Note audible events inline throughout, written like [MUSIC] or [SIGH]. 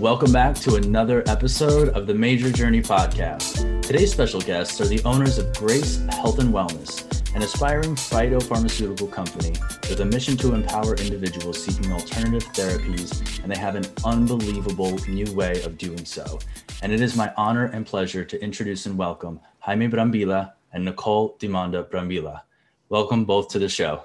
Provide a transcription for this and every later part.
Welcome back to another episode of the Mejer Journey Podcast. Today's special guests are the owners of Grace Health and Wellness, an aspiring phytopharmaceutical company with a mission to empower individuals seeking alternative therapies, and they have an unbelievable new way of doing so. And it is my honor and pleasure to introduce and welcome Jaime Brambila and Nicole DiMonda Brambila. Welcome both to the show.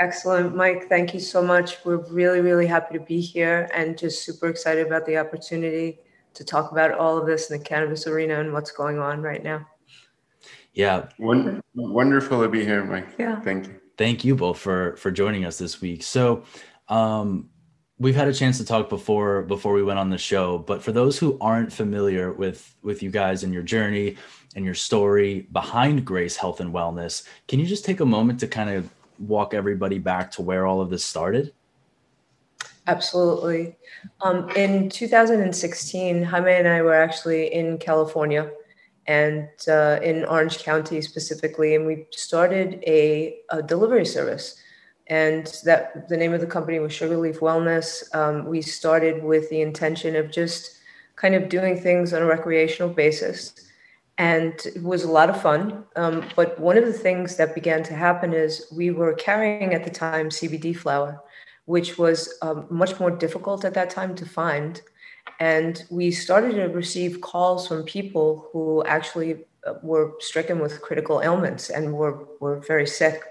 Excellent, Mike. Thank you so much. We're really, really happy to be here and just super excited about the opportunity to talk about all of this in the cannabis arena and what's going on right now. Yeah. wonderful to be here, Mike. Yeah. Thank you. Thank you both for for joining us this week. So, um, we've had a chance to talk before before we went on the show, but for those who aren't familiar with with you guys and your journey and your story behind Grace Health and Wellness, can you just take a moment to kind of walk everybody back to where all of this started? Absolutely. Um, in 2016, Jaime and I were actually in California and uh, in Orange County specifically, and we started a, a, delivery service. And that the name of the company was Sugar Leaf Wellness. Um, we started with the intention of just kind of doing things on a recreational basis, and it was a lot of fun. Um, but one of the things that began to happen is we were carrying at the time CBD flower, which was um, much more difficult at that time to find and we started to receive calls from people who actually uh, were stricken with critical ailments and were, were very sick.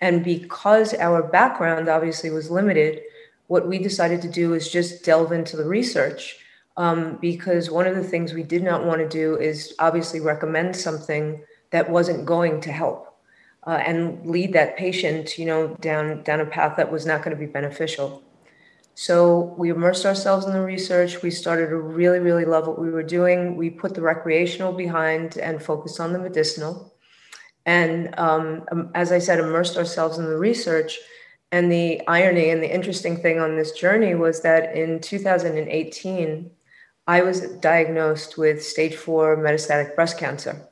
And because our background obviously was limited, what we decided to do is just delve into the research. Um, because one of the things we did not want to do is obviously recommend something that wasn't going to help uh, and lead that patient, you know, down down a path that was not going to be beneficial. So we immersed ourselves in the research. We started to really, really love what we were doing. We put the recreational behind and focused on the medicinal. And um, um, as I said, immersed ourselves in the research. And the irony and the interesting thing on this journey was that in 2018, I was diagnosed with stage four metastatic breast cancer.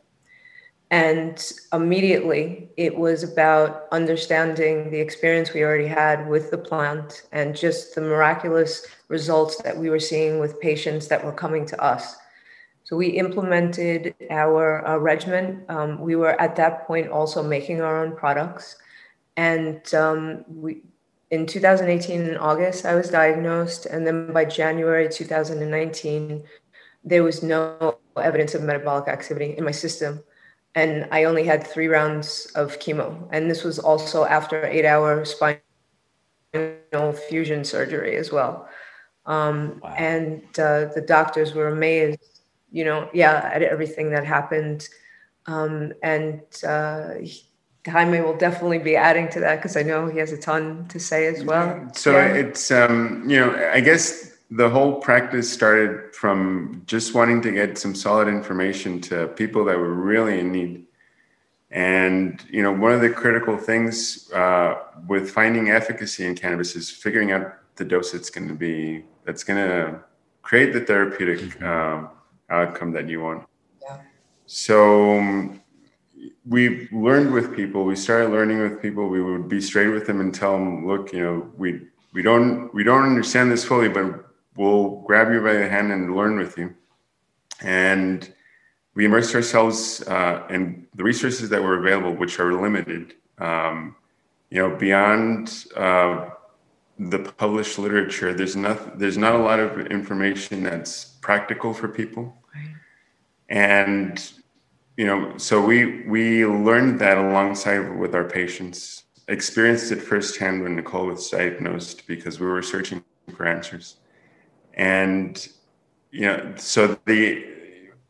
And immediately it was about understanding the experience we already had with the plant and just the miraculous results that we were seeing with patients that were coming to us. So we implemented our, our regimen. Um, we were at that point also making our own products. And um, we, in 2018, in August, I was diagnosed. And then by January 2019, there was no evidence of metabolic activity in my system and I only had three rounds of chemo. And this was also after eight hour spinal fusion surgery as well. Um, wow. And uh, the doctors were amazed, you know, yeah, at everything that happened. Um, and uh, Jaime will definitely be adding to that because I know he has a ton to say as well. So yeah. it's, um, you know, I guess the whole practice started from just wanting to get some solid information to people that were really in need. And you know, one of the critical things uh, with finding efficacy in cannabis is figuring out the dose that's going to be that's going to create the therapeutic mm-hmm. um, outcome that you want. Yeah. So um, we learned with people. We started learning with people. We would be straight with them and tell them, "Look, you know, we we don't we don't understand this fully, but we'll grab you by the hand and learn with you. And we immersed ourselves uh, in the resources that were available, which are limited. Um, you know, beyond uh, the published literature, there's not there's not a lot of information that's practical for people. Right. And you know, so we we learned that alongside with our patients, experienced it firsthand when Nicole was diagnosed because we were searching for answers. And you know so the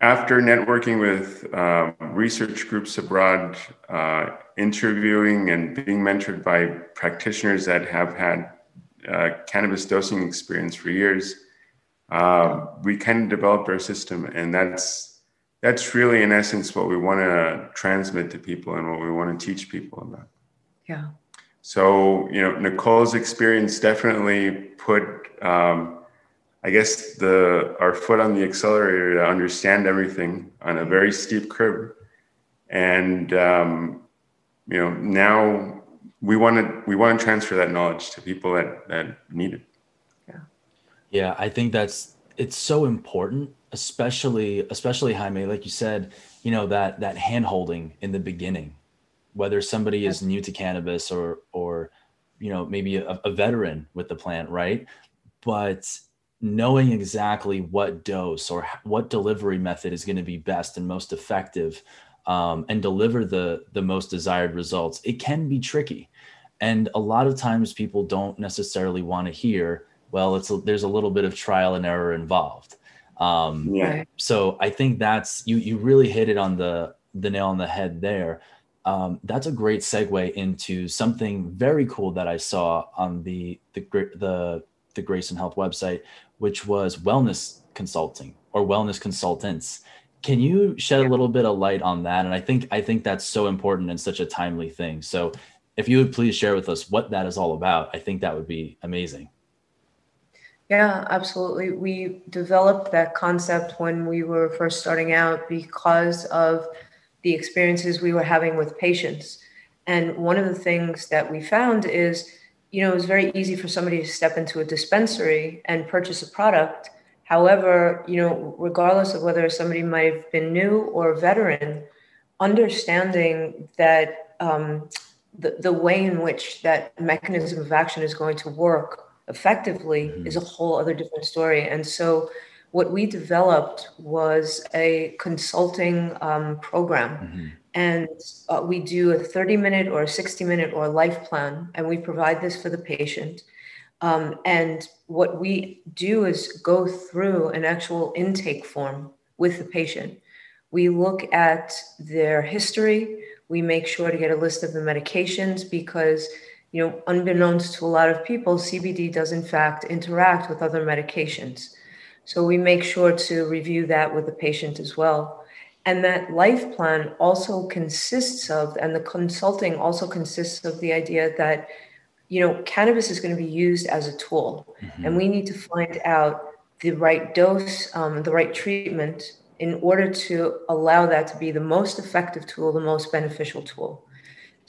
after networking with um, research groups abroad uh, interviewing and being mentored by practitioners that have had uh, cannabis dosing experience for years uh, we kind of developed our system. And that's that's really in essence what we want to transmit to people and what we want to teach people about. Yeah. So you know nicole's experience definitely put um, I guess the our foot on the accelerator to understand everything on a very steep curve, and um, you know now we want to we want to transfer that knowledge to people that that need it. Yeah, Yeah, I think that's it's so important, especially especially Jaime, like you said, you know that that hand holding in the beginning, whether somebody is new to cannabis or or you know maybe a, a veteran with the plant, right? But knowing exactly what dose or what delivery method is going to be best and most effective um, and deliver the the most desired results it can be tricky. And a lot of times people don't necessarily want to hear well it's a, there's a little bit of trial and error involved um, yeah. so i think that's you you really hit it on the the nail on the head there um, that's a great segue into something very cool that i saw on the the the the Grace Health website, which was wellness consulting or wellness consultants. Can you shed a little bit of light on that? And I think I think that's so important and such a timely thing. So if you would please share with us what that is all about, I think that would be amazing. Yeah, absolutely. We developed that concept when we were first starting out because of the experiences we were having with patients. And one of the things that we found is you know, it was very easy for somebody to step into a dispensary and purchase a product. However, you know, regardless of whether somebody might have been new or a veteran, understanding that um, the, the way in which that mechanism of action is going to work effectively mm-hmm. is a whole other different story. And so, what we developed was a consulting um, program. Mm-hmm and uh, we do a 30 minute or a 60 minute or life plan and we provide this for the patient um, and what we do is go through an actual intake form with the patient we look at their history we make sure to get a list of the medications because you know unbeknownst to a lot of people cbd does in fact interact with other medications so we make sure to review that with the patient as well and that life plan also consists of, and the consulting also consists of the idea that, you know, cannabis is going to be used as a tool. Mm-hmm. And we need to find out the right dose, um, the right treatment in order to allow that to be the most effective tool, the most beneficial tool.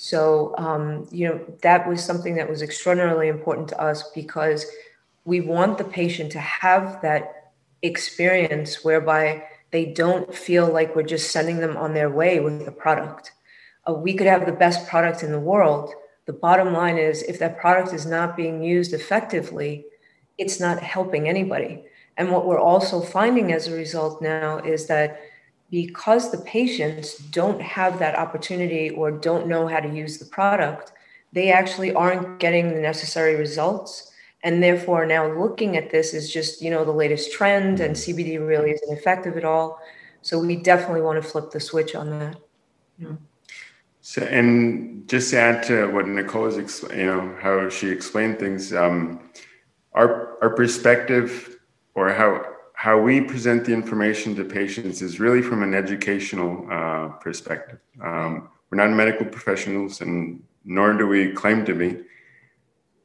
So, um, you know, that was something that was extraordinarily important to us because we want the patient to have that experience whereby they don't feel like we're just sending them on their way with the product. Uh, we could have the best product in the world. The bottom line is if that product is not being used effectively, it's not helping anybody. And what we're also finding as a result now is that because the patients don't have that opportunity or don't know how to use the product, they actually aren't getting the necessary results. And therefore now looking at this is just you know the latest trend and cbd really isn't effective at all. So we definitely want to flip the switch on that. Yeah. so and just to add to what nicole is you know how she explained things um, our our perspective or how how we present the information to patients is really from an educational uh, perspective um, we're not medical professionals and nor do we claim to be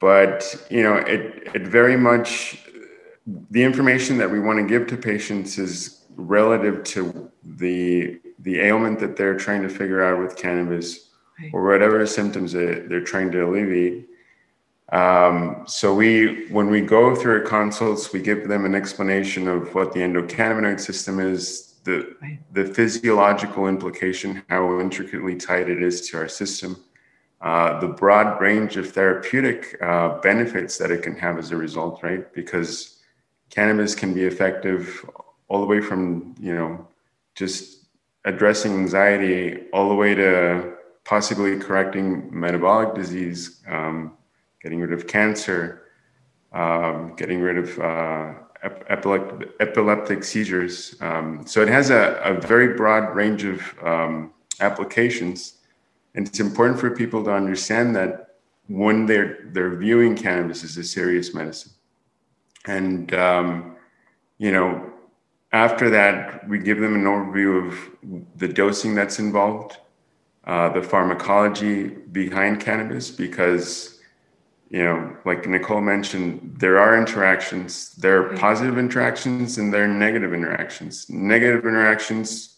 but you know it it very much the information that we want to give to patients is relative to the the ailment that they're trying to figure out with cannabis right. or whatever symptoms they're trying to alleviate um, so we when we go through our consults we give them an explanation of what the endocannabinoid system is the the physiological implication how intricately tied it is to our system uh, the broad range of therapeutic uh, benefits that it can have as a result, right? Because cannabis can be effective all the way from, you know, just addressing anxiety all the way to possibly correcting metabolic disease, um, getting rid of cancer, um, getting rid of uh, epileptic, epileptic seizures. Um, so it has a, a, very broad range of um, applications and it's important for people to understand that when they're they're viewing cannabis as a serious medicine, and um, you know, after that, we give them an overview of the dosing that's involved, uh, the pharmacology behind cannabis, because you know, like Nicole mentioned, there are interactions. There are positive interactions and there are negative interactions. Negative interactions,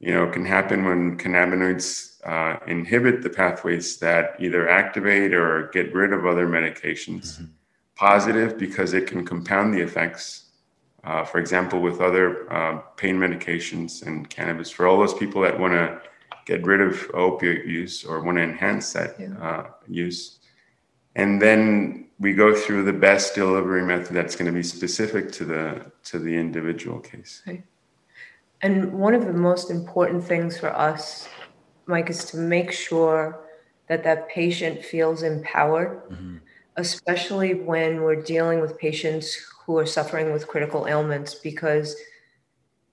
you know, can happen when cannabinoids uh, inhibit the pathways that either activate or get rid of other medications. Mm-hmm. positive because it can compound the effects. Uh, for example, with other uh, pain medications and cannabis, for all those people that want to get rid of opioid use or want to enhance that yeah. uh, use. And then we go through the best delivery method that's going to be specific to the to the individual case. Right. And one of the most important things for us, Mike, is to make sure that that patient feels empowered, mm-hmm. especially when we're dealing with patients who are suffering with critical ailments, because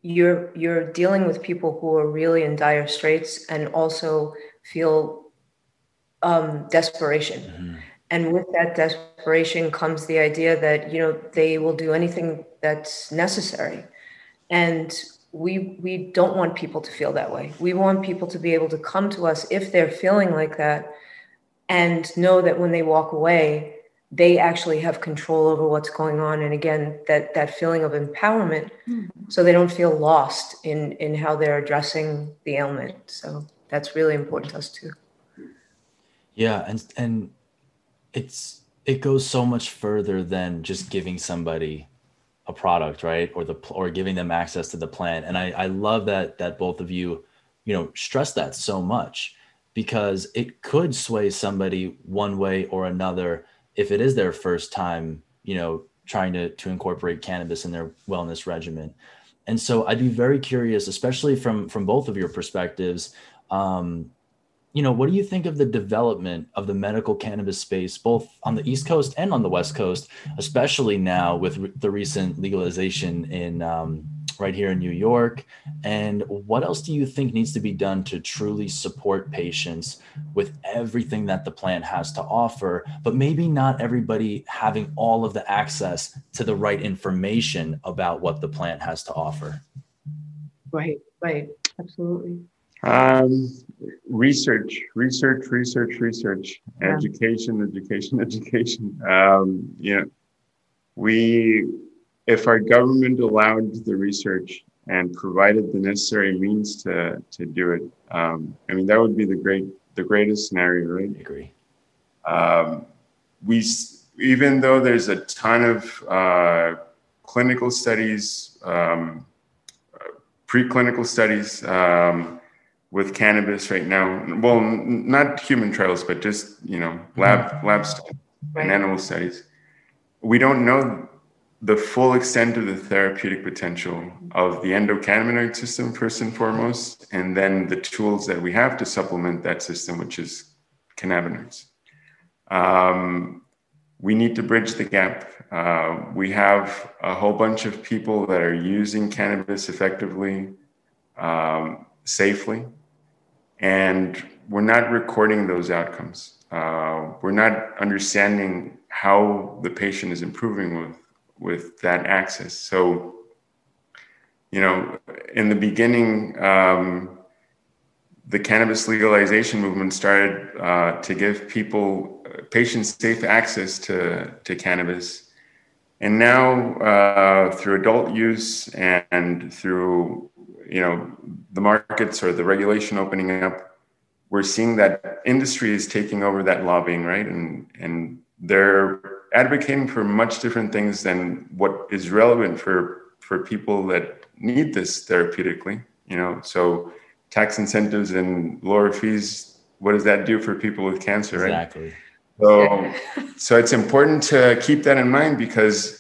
you're you're dealing with people who are really in dire straits and also feel um, desperation. Mm-hmm. And with that desperation comes the idea that you know they will do anything that's necessary, and we we don't want people to feel that way. We want people to be able to come to us if they're feeling like that, and know that when they walk away, they actually have control over what's going on and again that that feeling of empowerment mm-hmm. so they don't feel lost in in how they're addressing the ailment so that's really important to us too yeah and and it's it goes so much further than just giving somebody a product right or the or giving them access to the plant and i i love that that both of you you know stress that so much because it could sway somebody one way or another if it is their first time, you know, trying to to incorporate cannabis in their wellness regimen. And so I'd be very curious, especially from from both of your perspectives. Um, you know, what do you think of the development of the medical cannabis space, both on the East Coast and on the West Coast, especially now with re- the recent legalization in um, right here in New York? And what else do you think needs to be done to truly support patients with everything that the plant has to offer, but maybe not everybody having all of the access to the right information about what the plant has to offer? Right, right, absolutely. Um, research, research, research, research, yeah. education, education, [LAUGHS] education. Um, know, we if our government allowed the research and provided the necessary means to to do it, um, I mean that would be the great the greatest scenario, right? I agree. Um, we even though there's a ton of uh, clinical studies, um, preclinical studies um, with cannabis right now. Well, n- not human trials, but just you know lab mm-hmm. lab studies right. and animal studies. We don't know the full extent of the therapeutic potential of the endocannabinoid system first and foremost, and then the tools that we have to supplement that system, which is cannabinoids. Um, we need to bridge the gap. Uh, we have a whole bunch of people that are using cannabis effectively, um, safely, and we're not recording those outcomes. Uh, we're not understanding how the patient is improving with with that access. So, you know, in the beginning, um, the cannabis legalization movement started uh, to give people uh, patient safe access to, to cannabis. And now, uh, through adult use and through, you know, the markets or the regulation opening up, we're seeing that industry is taking over that lobbying, right? And and they're advocating for much different things than what is relevant for for people that need this therapeutically you know? So tax incentives and lower fees what does that do for people with cancer right? Exactly. So so it's important to keep that in mind because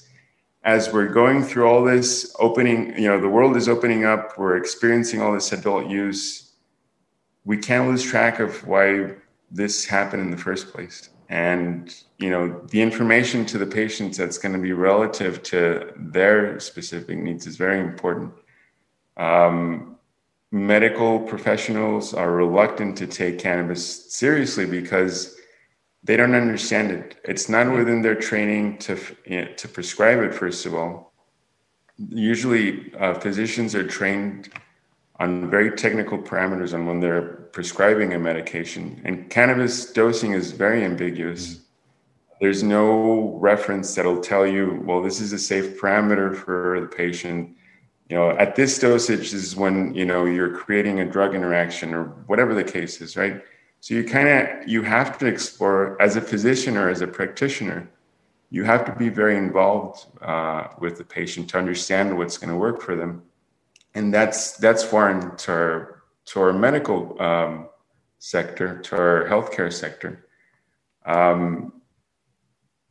as we're going through all this opening you know the world is opening up we're experiencing all this adult use we can't lose track of why this happened in the first place. And you know the information to the patients that's going to be relative to their specific needs is very important. Um, medical professionals are reluctant to take cannabis seriously because they don't understand it it's not within their training to you know, to prescribe it first of all usually uh, physicians are trained on very technical parameters on when they're prescribing a medication. And cannabis dosing is very ambiguous. Mm-hmm. There's no reference that'll tell you, well, this is a safe parameter for the patient. You know, at this dosage is when, you know, you're creating a drug interaction or whatever the case is, right? So you kind of you have to explore as a physician or as a practitioner, you have to be very involved uh, with the patient to understand what's going to work for them, and that's that's foreign to our to our medical um, sector, to our healthcare sector. Um,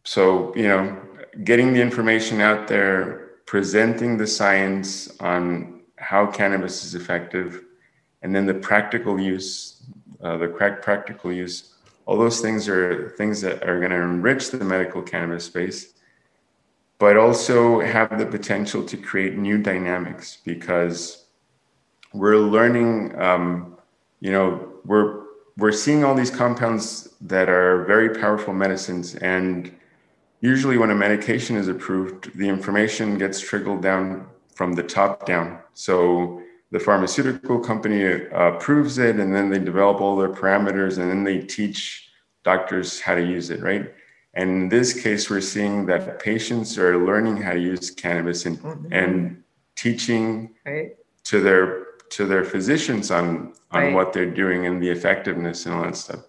so you know, getting the information out there, presenting the science on how cannabis is effective, and then the practical use, uh, the correct practical use all those things are things that are going to enrich the medical cannabis space but also have the potential to create new dynamics because we're learning um, you know we're we're seeing all these compounds that are very powerful medicines and usually when a medication is approved the information gets trickled down from the top down. So the pharmaceutical company uh, approves it and then they develop all their parameters and then they teach doctors how to use it right and in this case we're seeing that patients are learning how to use cannabis and, mm-hmm. and teaching right. to their to their physicians on on right. what they're doing and the effectiveness and all that stuff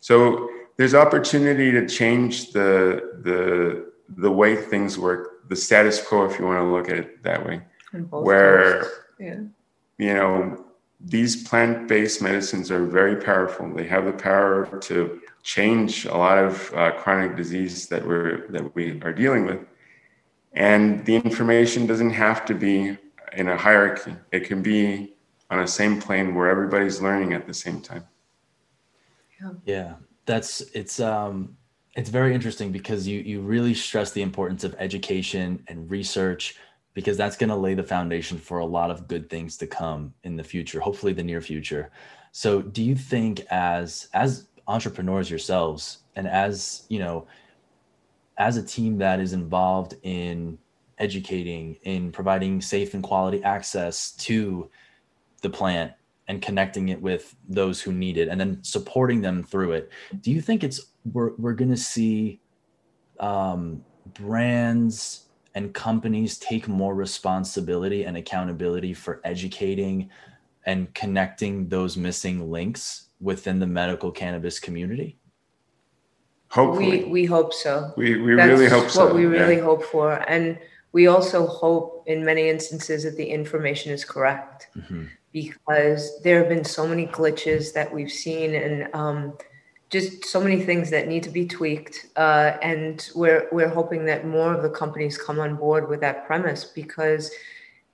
so there's opportunity to change the the the way things work the status quo if you want to look at it that way where yeah you know, these plant-based medicines are very powerful. They have the power to change a lot of uh, chronic disease that we're that we are dealing with, and the information doesn't have to be in a hierarchy. It can be on a same plane where everybody's learning at the same time. Yeah, yeah that's it's um it's very interesting because you you really stress the importance of education and research because that's going to lay the foundation for a lot of good things to come in the future hopefully the near future. So do you think as as entrepreneurs yourselves and as you know as a team that is involved in educating in providing safe and quality access to the plant and connecting it with those who need it and then supporting them through it do you think it's we're, we're going to see um, brands and companies take more responsibility and accountability for educating and connecting those missing links within the medical cannabis community? Hopefully. We, we hope so. We, we That's really hope so. what we really yeah. hope for. And we also hope in many instances that the information is correct mm-hmm. because there have been so many glitches that we've seen and um, just so many things that need to be tweaked uh, and we're we're hoping that more of the companies come on board with that premise because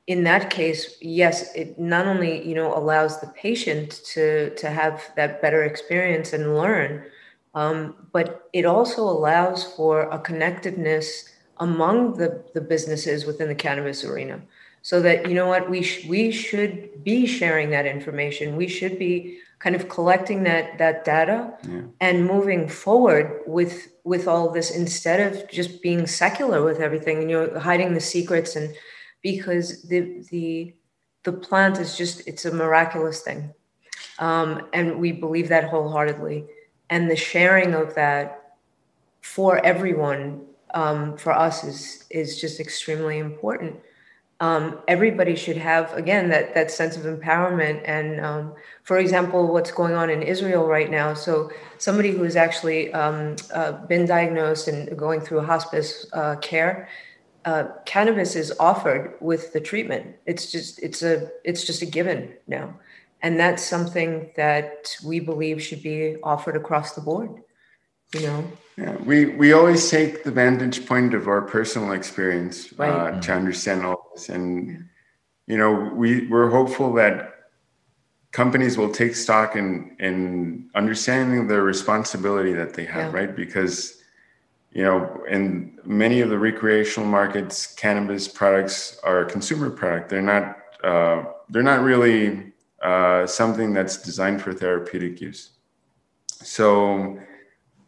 in that case yes it not only you know allows the patient to to have that better experience and learn um, but it also allows for a connectiveness among the the businesses within the cannabis arena. So that you know what we sh- we should be sharing that information. We should be kind of collecting that that data yeah. and moving forward with with all this instead of just being secular with everything and you're hiding the secrets and because the the the plant is just it's a miraculous thing. Um, and we believe that wholeheartedly. And the sharing of that for everyone um, for us is is just extremely important um, everybody should have again that that sense of empowerment and um, for example what's going on in israel right now. So somebody who has actually um, uh, been diagnosed and going through hospice uh, care uh, cannabis is offered with the treatment. It's just it's a it's just a given now. And that's something that we believe should be offered across the board you know yeah, we we always take the vantage point of our personal experience uh, right. uh, mm-hmm. to understand all this, and yeah. you know we we're hopeful that companies will take stock in in understanding the responsibility that they have, yeah. right? Because you know, in many of the recreational markets, cannabis products are a consumer product. They're not uh, they're not really uh, something that's designed for therapeutic use. So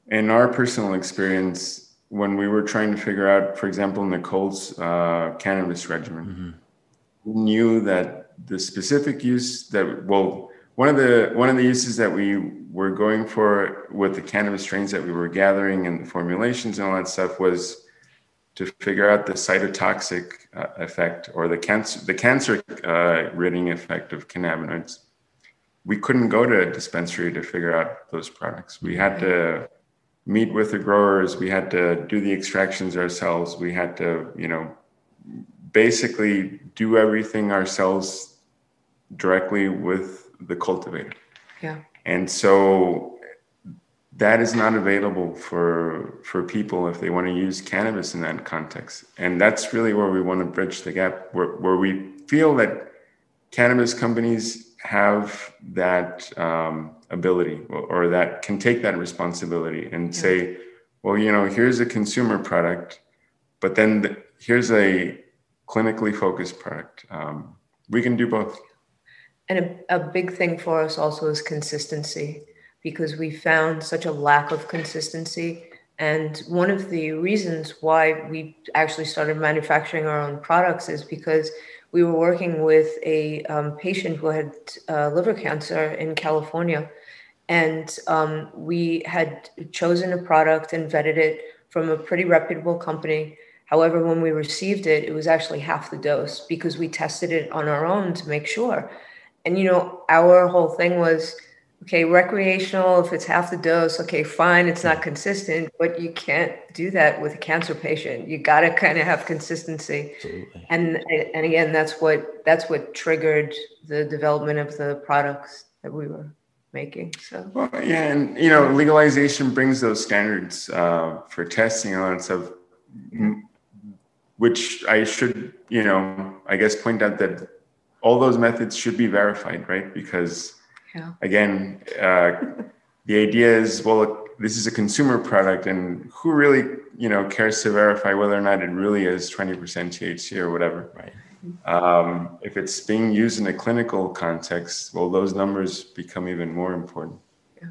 in our personal experience, when we were trying to figure out, for example, Nicole's uh, cannabis regimen, mm-hmm. we knew that the specific use that well, one of the one of the uses that we were going for with the cannabis strains that we were gathering and the formulations and all that stuff was to figure out the cytotoxic uh, effect or the cancer the cancer uh, ridding effect of cannabinoids. We couldn't go to a dispensary to figure out those products. We had to meet with the growers. We had to do the extractions ourselves. We had to, you know, basically do everything ourselves directly with the cultivator. Yeah. And so that is not available for for people if they want to use cannabis in that context. And that's really where we want to bridge the gap, where, where we feel that cannabis companies have that um, ability or, that can take that responsibility and yeah. say, well, you know, here's a consumer product, but then the, here's a clinically focused product. Um, we can do both. And a, a big thing for us also is consistency because we found such a lack of consistency. And one of the reasons why we actually started manufacturing our own products is because we were working with a um, patient who had uh, liver cancer in California. And um, we had chosen a product and vetted it from a pretty reputable company. However, when we received it, it was actually half the dose because we tested it on our own to make sure. And, you know, our whole thing was okay, recreational, if it's half the dose, okay, fine, it's not consistent, but you can't do that with a cancer patient. You got to kind of have consistency. Absolutely. And and again, that's what that's what triggered the development of the products that we were making. So well, yeah, and you know, legalization brings those standards uh, for testing and all that stuff. Which I should, you know, I guess point out that all those methods should be verified, right? Because yeah. Again, uh, the idea is well, this is a consumer product, and who really you know cares to verify whether or not it really is 20% THC or whatever. Right. Um, if it's being used in a clinical context, well, those numbers become even more important. Yeah.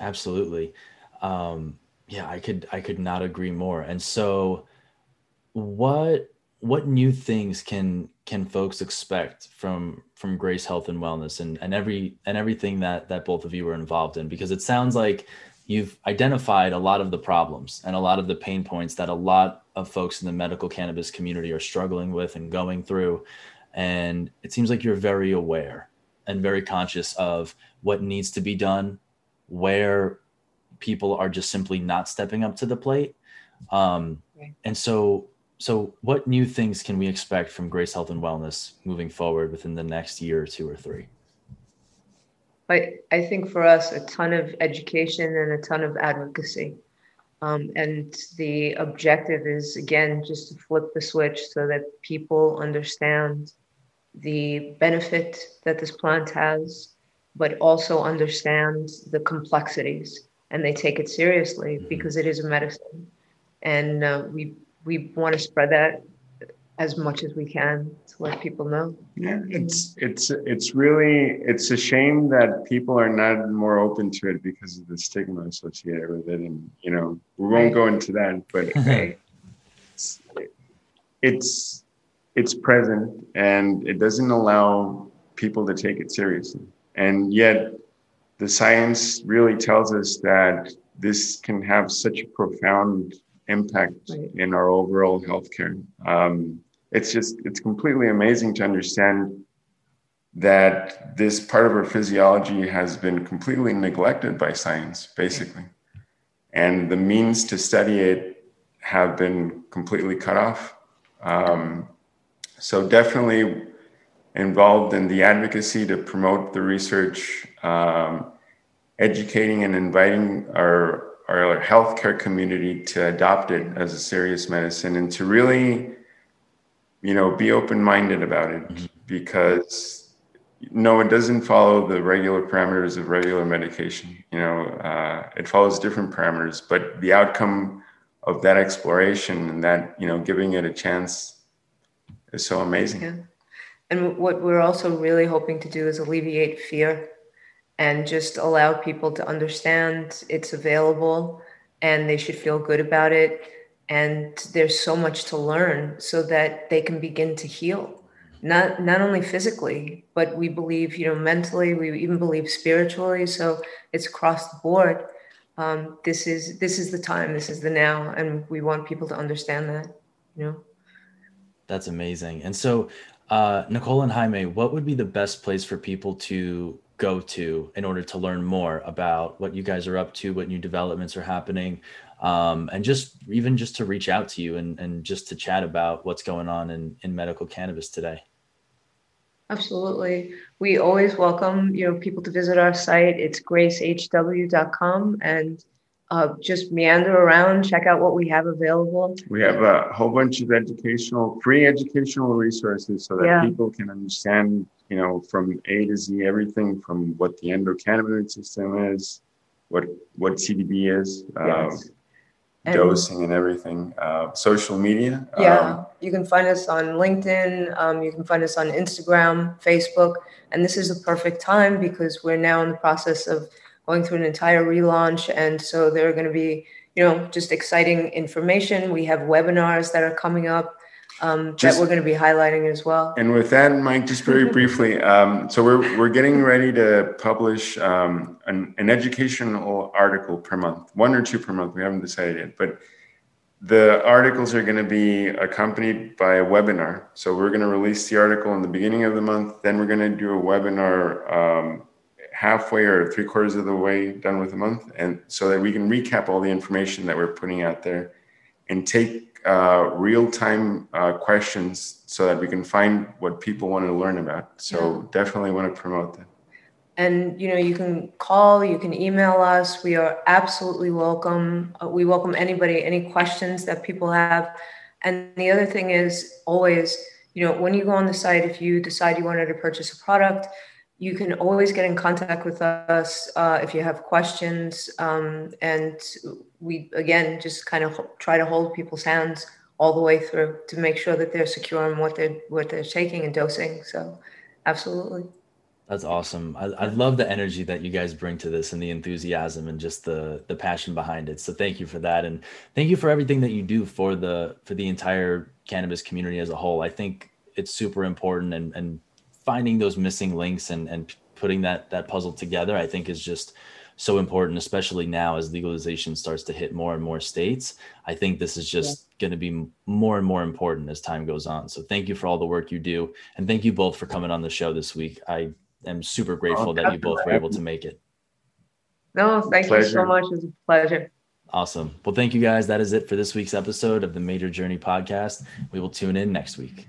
Absolutely. Um, yeah, I could I could not agree more. And so, what what new things can can folks expect from from Grace Health and Wellness and and every and everything that that both of you are involved in? Because it sounds like you've identified a lot of the problems and a lot of the pain points that a lot of folks in the medical cannabis community are struggling with and going through. And it seems like you're very aware and very conscious of what needs to be done, where people are just simply not stepping up to the plate. Um, and so so what new things can we expect from Grace Health and Wellness moving forward within the next year or two or three? I, I think for us, a ton of education and a ton of advocacy. Um, and the objective is, again, just to flip the switch so that people understand the benefit that this plant has, but also understand the complexities and they take it seriously mm-hmm. because it is a medicine. And uh, we we want to spread that as much as we can to let people know. Yeah, it's it's it's really it's a shame that people are not more open to it because of the stigma associated with it, and you know we won't right. go into that, but [LAUGHS] it's, it's it's present and it doesn't allow people to take it seriously, and yet the science really tells us that this can have such a profound impact right. in our overall healthcare. Um, it's just it's completely amazing to understand that this part of our physiology has been completely neglected by science, basically, and the means to study it have been completely cut off. Um, so definitely involved in the advocacy to promote the research, um, educating and inviting our our healthcare community to adopt it as a serious medicine and to really, you know, be open-minded about it mm-hmm. because no, it doesn't follow the regular parameters of regular medication. You know, uh, it follows different parameters, but the outcome of that exploration and that you know giving it a chance is so amazing. Yeah. And what we're also really hoping to do is alleviate fear and just allow people to understand it's available and they should feel good about it. And there's so much to learn so that they can begin to heal. Not not only physically, but we believe, you know, mentally, we even believe spiritually. So it's across the board. Um, this is this is the time, this is the now, and we want people to understand that, you know. That's amazing. And so uh, Nicole and Jaime, what would be the best place for people to go to in order to learn more about what you guys are up to, what new developments are happening, um, and just even just to reach out to you and, and just to chat about what's going on in, in medical cannabis today? Absolutely. We always welcome, you know, people to visit our site. It's gracehw.com and uh, just meander around, check out what we have available. We have a whole bunch of educational, free educational resources so that yeah. people can understand, you know, from A to Z everything from what the endocannabinoid system is, what what CBD is, yes. um, dosing and everything. Uh, social media. Yeah, um, you can find us on LinkedIn. Um, you can find us on Instagram, Facebook, and this is a perfect time because we're now in the process of going through an entire relaunch. And so there are going to be, you know, just exciting information. We have webinars that are coming up um, just, that we're going to be highlighting as well. And with that, Mike, just very [LAUGHS] briefly, um, so we're, we're getting ready to publish um, an, an educational article per month, one or two per month. We haven't decided yet, but the articles are going to be accompanied by a webinar. So we're going to release the article in the beginning of the month. Then we're going to do a webinar um, halfway or three quarters of the way done with a month, and so that we can recap all the information that we're putting out there and take uh, real time uh, questions so that we can find what people want to learn about. So yeah. definitely want to promote that. And you know, you can call, you can email us. We are absolutely welcome. Uh, we welcome anybody, any questions that people have. And the other thing is always, you know, when you go on the site, if you decide you wanted to purchase a product, you can always get in contact with us uh, if you have questions. Um, and we, again, just kind of try to hold people's hands all the way through to make sure that they're secure in what they're, what they're taking and dosing. So, absolutely. That's awesome. I, I love the energy that you guys bring to this and the enthusiasm and just the the passion behind it. So thank you for that, and thank you for everything that you do for the for the entire cannabis community as a whole. I think it's super important, and and finding those missing links and and putting that that puzzle together i think is just so important especially now as legalization starts to hit more and more states. I think this is just yeah. going to be more and more important as time goes on. So thank you for all the work you do and thank you both for coming on the show this week. I am super grateful oh, that you both were able to make it. No thank you so much. It's a pleasure. Awesome. Well thank you guys. That is it for this week's episode of the Mejer journey podcast. We will tune in next week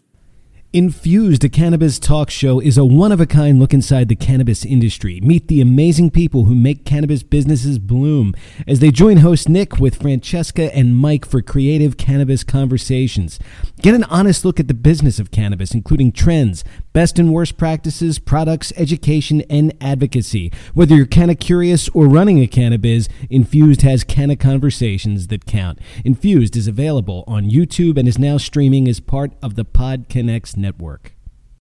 Infused, a cannabis talk show, is a one of a kind look inside the cannabis industry. Meet the amazing people who make cannabis businesses bloom as they join host Nick with Francesca and Mike for creative cannabis conversations. Get an honest look at the business of cannabis, including trends, best and worst practices, products, education, and advocacy. Whether you're canna curious or running a cannabis, Infused has canna conversations that count. Infused is available on YouTube and is now streaming as part of the Pod Connects network.